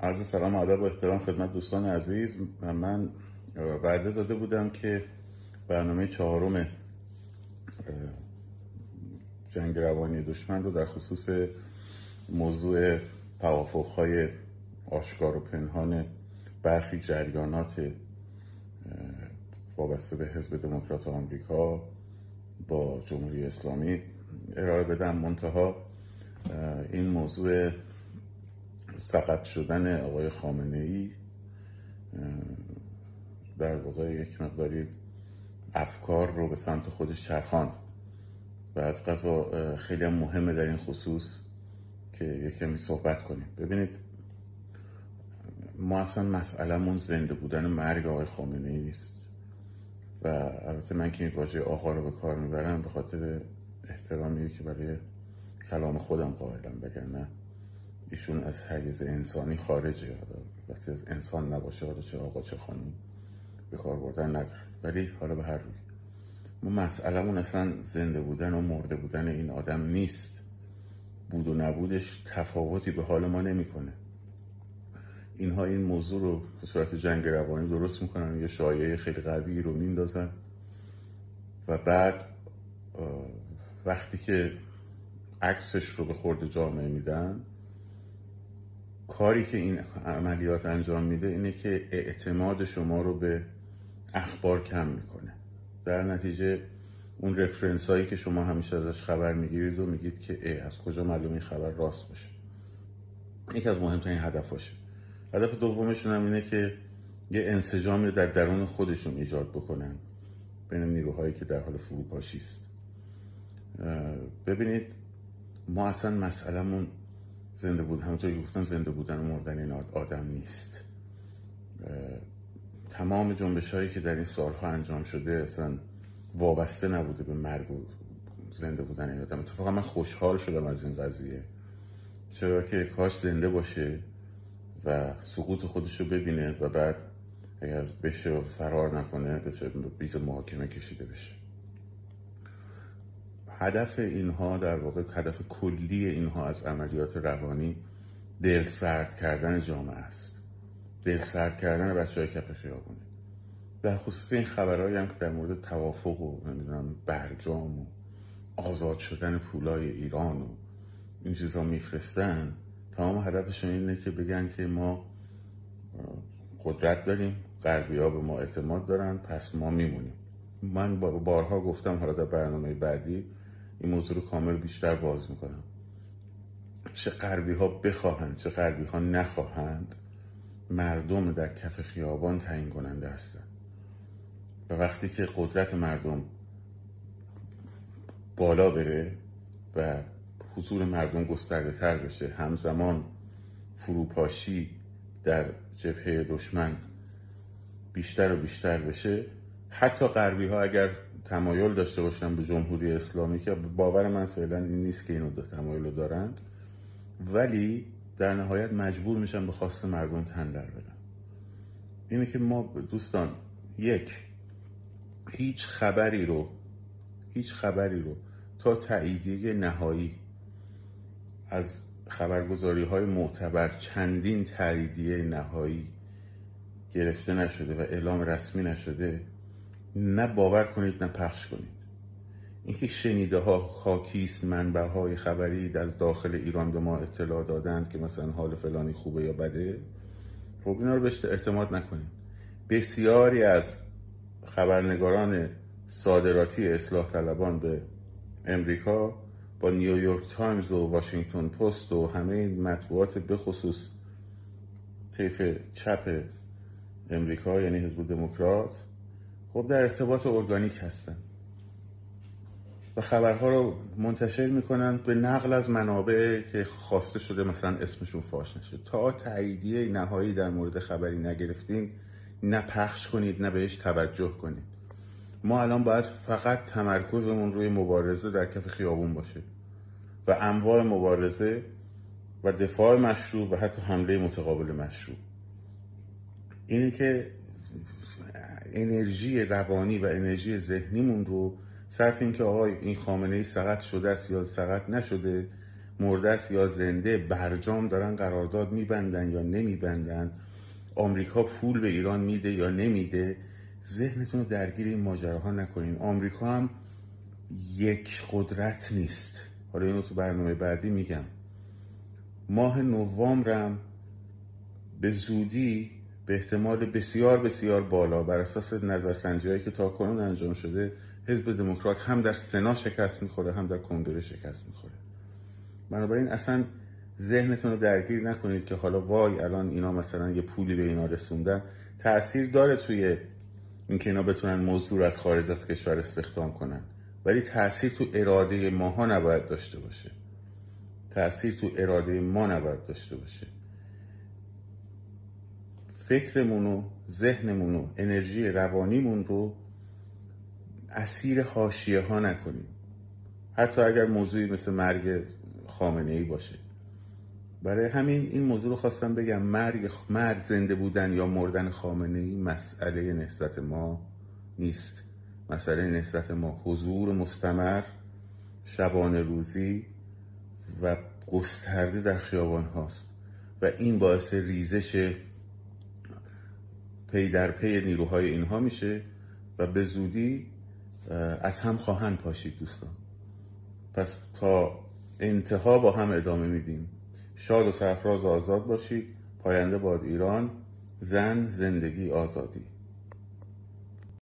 عرض سلام و ادب و احترام خدمت دوستان عزیز. من وعده داده بودم که برنامه چهارم جنگ روانی دشمن رو در خصوص موضوع توافقهای آشکار و پنهان برخی جریانات وابسته به حزب دموکرات آمریکا با جمهوری اسلامی ارائه بدم. منتها این موضوع سقط شدن آقای خامنه ای در واقع یک مقداری افکار رو به سمت خودش چرخاند. و از قضا خیلی مهمه در این خصوص که یک کمی صحبت کنیم. ببینید ما اصلا مسئلهمون زنده بودن مرگ آقای خامنه ای نیست. و البته من که این واژه آقا رو به کار می‌برم به خاطر احترامی که برای کلام خودم قائلم بگن ایشون از حیز انسانی خارجه. وقتی از انسان نباشه حالا چه آقا چه خانم به کار بردن ندارد ولی حالا به هر روی. ما مسئلهمون اصلا زنده بودن و مرده بودن این آدم نیست. بود و نبودش تفاوتی به حال ما نمی‌کنه. اینها این موضوع رو به صورت جنگ روانی درست می‌کنن. یه شایعه خیلی قوی رو میندازن. و بعد وقتی که عکسش رو به خورد جامعه میدن کاری که این عملیات انجام میده اینه که اعتماد شما رو به اخبار کم می‌کنه. در نتیجه اون رفرنس هایی که شما همیشه ازش خبر می‌گیرید و میگید که ای از کجا معلوم این خبر راست باشه؟ یکی از مهمترین هدفاشه. هدف دومشون هم اینه که یه انسجام در درون خودشون ایجاد بکنن بین نیروهایی که در حال فروپاشی است. ببینید ما اصلا مسئلهمون زنده بود. همونطور که گفتم زنده بودن و مردن این آدم نیست. تمام جنبش هایی که در این سالها انجام شده اصلا وابسته نبوده به مرگ و زنده بودن این آدم. اتفاقا من خوشحال شدم از این قضیه. چرا که کاش زنده باشه و سقوط خودش رو ببینه و بعد اگر بشه فرار نکنه بشه بیز محاکمه کشیده بشه. هدف اینها در واقع هدف کلی اینها از عملیات روانی دل سرد کردن جامعه است. دل سرد کردن بچه های کف خیابونه. در خصوص این خبرهایی هم که در مورد توافق و نمی‌دونم برجام و آزاد شدن پولای ایران و این چیزا میفرستن تمام هدفشون اینه که بگن که ما قدرت داریم غربی به ما اعتماد دارن پس ما میمونیم. من بارها گفتم حالا در برنامه بعدی این موضوع رو کامل بیشتر باز می‌کنم. چه غربی ها بخواهند چه غربی ها نخواهند مردم در کف خیابان تعیین کننده هستند. و وقتی که قدرت مردم بالا بره و حضور مردم گسترده تر بشه همزمان فروپاشی در جبهه دشمن بیشتر و بیشتر بشه حتی غربی ها اگر تمایل داشته باشن به جمهوری اسلامی که باور من فعلا این نیست که اینو تمایل رو دارند. ولی در نهایت مجبور میشن به خواست مردم تن در بدن. اینه که ما دوستان یک هیچ خبری رو هیچ خبری رو تا تاییدیه نهایی از خبرگزاری های معتبر چندین تاییدیه نهایی گرفته نشده و اعلام رسمی نشده نه باور کنید نه پخش کنید. اینکه شنیده ها خاکیست منبع های خبری از داخل ایران به ما اطلاع دادند که مثلا حال فلانی خوبه یا بده خب اینا رو بهش اعتماد نکنید. بسیاری از خبرنگاران صادراتی اصلاح طلبان به امریکا با نیویورک تایمز و واشنگتن پست و همه این مطبوعات بخصوص طیف چپ امریکا یعنی حزب دموکرات خب در ارتباط ارگانیک هستن. و خبرها رو منتشر می‌کنن به نقل از منابع که خواسته شده مثلا اسمشون فاش نشه. تا تاییدیه نهایی در مورد خبری نگرفتین نه پخش کنید نه بهش توجه کنید. ما الان باید فقط تمرکزمون روی مبارزه در کف خیابون باشه و انواع مبارزه و دفاع مشروع و حتی حمله متقابل مشروع. اینه که انرژی روانی و انرژی ذهنیمون رو صرف این که آقای این خامنه ای سقط شده است یا سقط نشده مرده است یا زنده برجام دارن قرارداد میبندن یا نمیبندن آمریکا پول به ایران میده یا نمیده ذهنتون رو درگیر این ماجراها نکنین. آمریکا هم یک قدرت نیست. حالا اینو تو برنامه بعدی میگم. ماه نوامبرم به زودی به احتمال بسیار بسیار بالا بر اساس نظرسنجی هایی که تا کنون انجام شده حزب دموکرات هم در سنا شکست می‌خوره هم در کنگره شکست می‌خوره. بنابراین اصلا ذهنتون رو درگیر نکنید که حالا وای الان اینا مثلا یه پولی به اینا رسوندن. تاثیر داره توی اینکه اینا بتونن مزدور از خارج از کشور استخدام کنن. ولی تاثیر تو اراده ماها نباید داشته باشه. تاثیر تو اراده ما نباید داشته باشه. فکرمون و ذهنمون و انرژی روانیمون رو اسیر حاشیه ها نکنیم. حتی اگر موضوعی مثل مرگ خامنه ای باشه. برای همین این موضوع رو خواستم بگم مرگ مرد زنده بودن یا مردن خامنه ای مسئله نهضت ما نیست. مسئله نهضت ما حضور مستمر شبانه روزی و گسترده در خیابان هاست. و این باعث ریزش پی در پی نیروهای اینها میشه و به زودی از هم خواهند پاشید دوستان. پس تا انتها با هم ادامه میدیم. شاد و سرفراز آزاد باشید. پاینده باد ایران. زن زندگی آزادی.